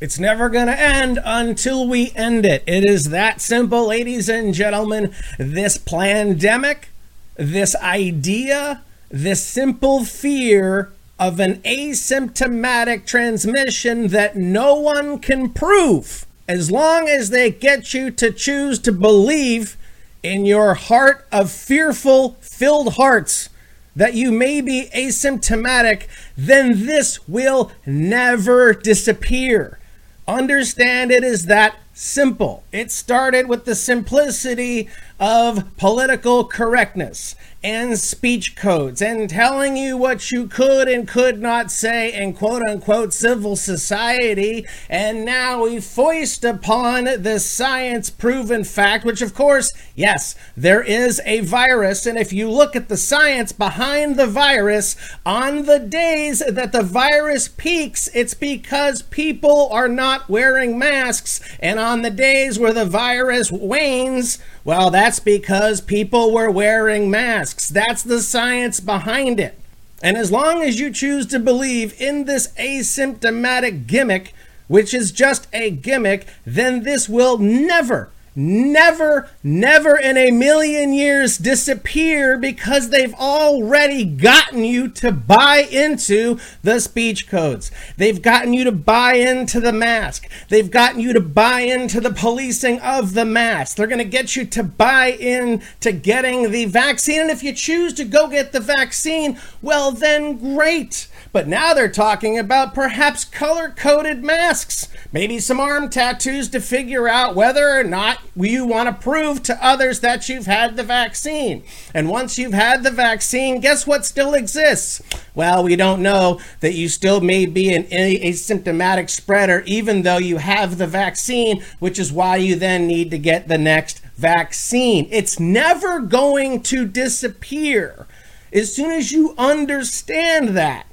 It's never going to end until we end it. It is that simple, ladies and gentlemen. This pandemic, this idea, this simple fear of an asymptomatic transmission that no one can prove, as long as they get you to choose to believe in your heart of fearful, filled hearts that you may be asymptomatic, then this will never disappear. Understand it is that simple. It started with the simplicity of political correctness and speech codes and telling you what you could and could not say in quote unquote civil society. And now we foist upon the science proven fact, which of course, yes, there is a virus. And if you look at the science behind the virus, on the days that the virus peaks, it's because people are not wearing masks. And on the days where the virus wanes, well, that's because people were wearing masks. That's the science behind it. And as long as you choose to believe in this asymptomatic gimmick, which is just a gimmick, then this will never, never, never in a million years disappear because they've already gotten you to buy into the speech codes. They've gotten you to buy into the mask. They've gotten you to buy into the policing of the mask. They're going to get you to buy in to getting the vaccine. And if you choose to go get the vaccine, well, then great. But now they're talking about perhaps color coded masks, maybe some arm tattoos to figure out whether or not you want to prove to others that you've had the vaccine. And once you've had the vaccine, guess what still exists? Well, we don't know that you still may be an asymptomatic spreader, even though you have the vaccine, which is why you then need to get the next vaccine. It's never going to disappear. As soon as you understand that,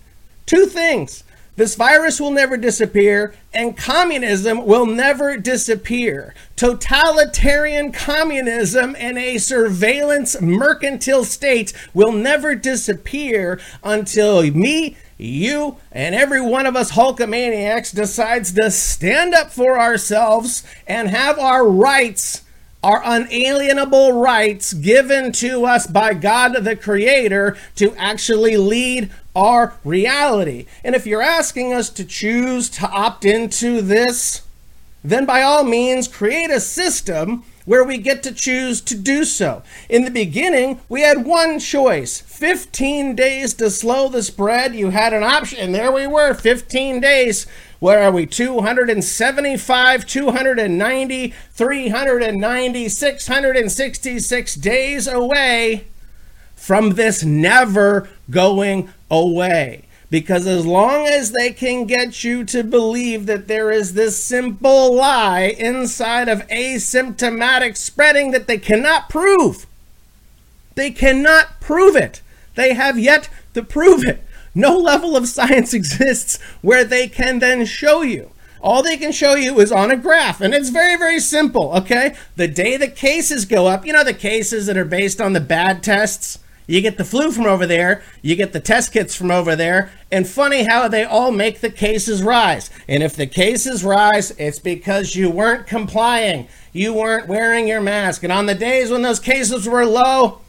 Two things. This virus will never disappear, and communism will never disappear. Totalitarian communism and a surveillance mercantile state will never disappear until me, you, and every one of us Hulkamaniacs decides to stand up for ourselves and have our rights our unalienable rights given to us by God the Creator to actually lead our reality. And if you're asking us to choose to opt into this, then by all means create a system where we get to choose to do so. In the beginning, we had one choice 15 days to slow the spread. You had an option, and there we were 15 days. Where are we? 275, 290, 390, 666 days away from this never going away. Because as long as they can get you to believe that there is this simple lie inside of asymptomatic spreading that they cannot prove, they cannot prove it. They have yet to prove it. No level of science exists where they can then show you. All they can show you is on a graph, and it's very, very simple, okay? The day the cases go up, you know, the cases that are based on the bad tests, you get the flu from over there, you get the test kits from over there, and funny how they all make the cases rise. And if the cases rise, it's because you weren't complying, you weren't wearing your mask. And on the days when those cases were low,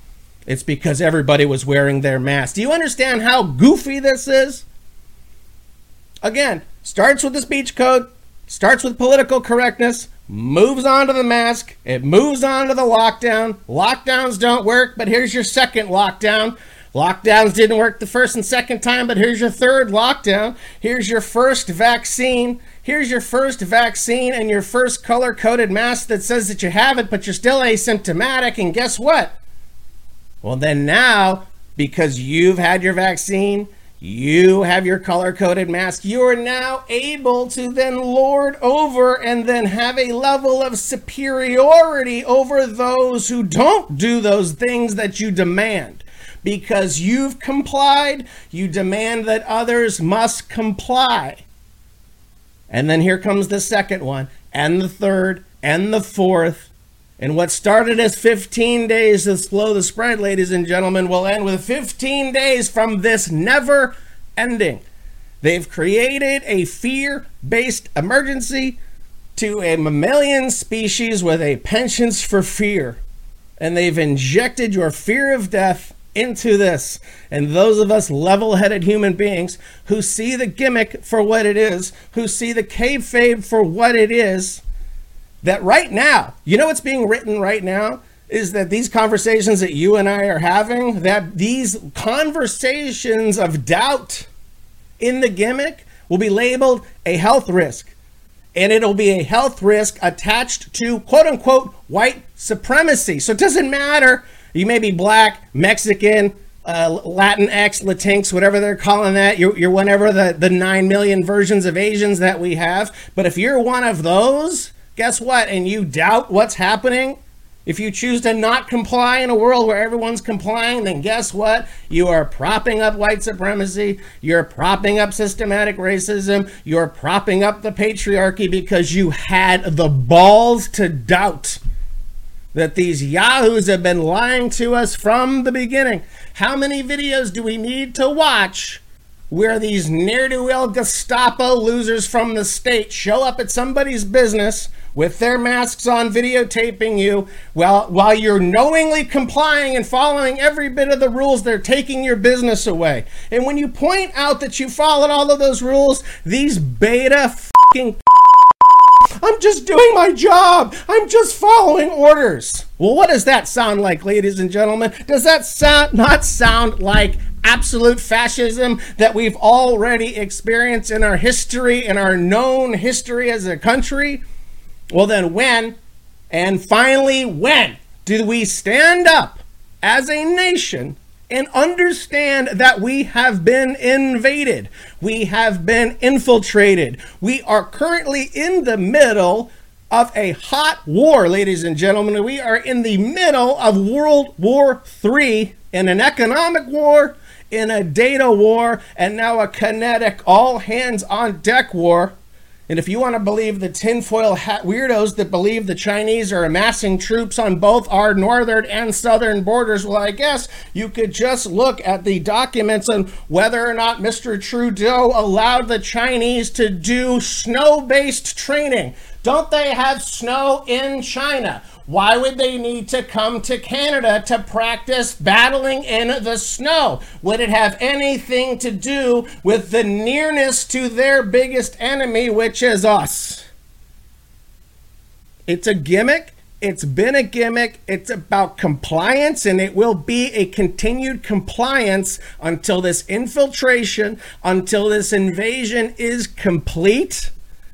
it's because everybody was wearing their mask. Do you understand how goofy this is? Again, starts with the speech code, starts with political correctness, moves on to the mask, it moves on to the lockdown. Lockdowns don't work, but here's your second lockdown. Lockdowns didn't work the first and second time, but here's your third lockdown. Here's your first vaccine. Here's your first vaccine and your first color coded mask that says that you have it, but you're still asymptomatic. And guess what? Well, then now, because you've had your vaccine, you have your color coded mask, you are now able to then lord over and then have a level of superiority over those who don't do those things that you demand. Because you've complied, you demand that others must comply. And then here comes the second one, and the third, and the fourth, and what started as 15 days to slow the spread, ladies and gentlemen, will end with 15 days from this never ending. They've created a fear based emergency to a mammalian species with a penchant for fear. And they've injected your fear of death into this. And those of us level headed human beings who see the gimmick for what it is, who see the kayfabe for what it is, that right now, you know what's being written right now? Is that these conversations that you and I are having, that these conversations of doubt in the gimmick will be labeled a health risk. And it'll be a health risk attached to quote unquote white supremacy. So it doesn't matter. You may be black, Mexican, uh, Latinx, Latinx, whatever they're calling that. You're, you're whatever the, the 9 million versions of Asians that we have. But if you're one of those, guess what? And you doubt what's happening, if you choose to not comply in a world where everyone's complying, then guess what? You are propping up white supremacy. You're propping up systematic racism. You're propping up the patriarchy because you had the balls to doubt that these yahoos have been lying to us from the beginning. How many videos do we need to watch where these ne'er do well Gestapo losers from the state show up at somebody's business with their masks on videotaping you while, while you're knowingly complying and following every bit of the rules they're taking your business away and when you point out that you followed all of those rules these beta fucking I'm just doing my job. I'm just following orders. Well, what does that sound like, ladies and gentlemen? Does that sound not sound like absolute fascism that we've already experienced in our history, in our known history as a country? Well, then when, and finally when, do we stand up as a nation and understand that we have been invaded? We have been infiltrated. We are currently in the middle of a hot war, ladies and gentlemen. We are in the middle of World War III in an economic war, in a data war, and now a kinetic all hands on deck war. And if you want to believe the tinfoil hat weirdos that believe the Chinese are amassing troops on both our northern and southern borders, well, I guess you could just look at the documents on whether or not Mr. Trudeau allowed the Chinese to do snow based training. Don't they have snow in China? Why would they need to come to Canada to practice battling in the snow? Would it have anything to do with the nearness to their biggest enemy, which is us? It's a gimmick. It's been a gimmick. It's about compliance, and it will be a continued compliance until this infiltration, until this invasion is complete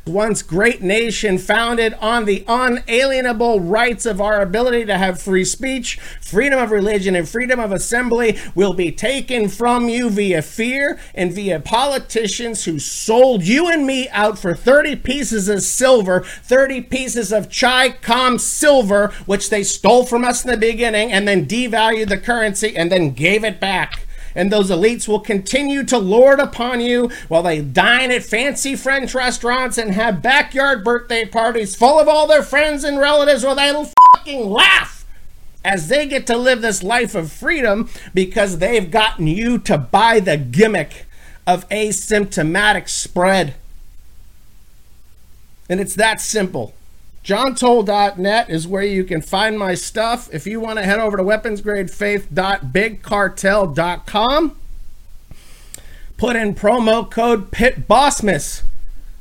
once great nation founded on the unalienable rights of our ability to have free speech, freedom of religion, and freedom of assembly will be taken from you via fear and via politicians who sold you and me out for 30 pieces of silver, 30 pieces of Chi Com silver, which they stole from us in the beginning and then devalued the currency and then gave it back and those elites will continue to lord upon you while they dine at fancy French restaurants and have backyard birthday parties full of all their friends and relatives while they'll fucking laugh as they get to live this life of freedom because they've gotten you to buy the gimmick of asymptomatic spread. And it's that simple. JohnToll.net is where you can find my stuff. If you want to head over to weaponsgradefaith.bigcartel.com, put in promo code PITBOSSMAS.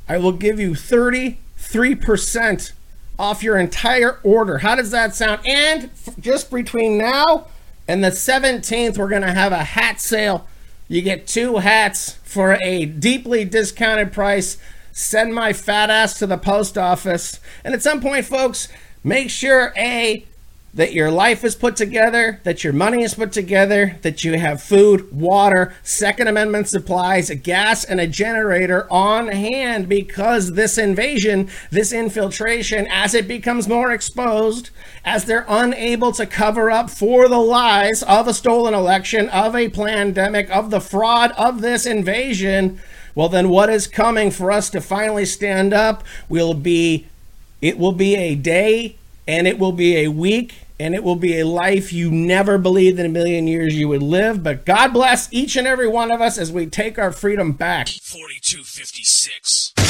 I will give you 33% off your entire order. How does that sound? And just between now and the 17th, we're going to have a hat sale. You get two hats for a deeply discounted price send my fat ass to the post office. And at some point, folks, make sure A, that your life is put together, that your money is put together, that you have food, water, Second Amendment supplies, gas, and a generator on hand because this invasion, this infiltration, as it becomes more exposed, as they're unable to cover up for the lies of a stolen election, of a pandemic, of the fraud of this invasion, well, then what is coming for us to finally stand up will be it will be a day and it will be a week and it will be a life you never believed in a million years you would live. But God bless each and every one of us as we take our freedom back. 4256.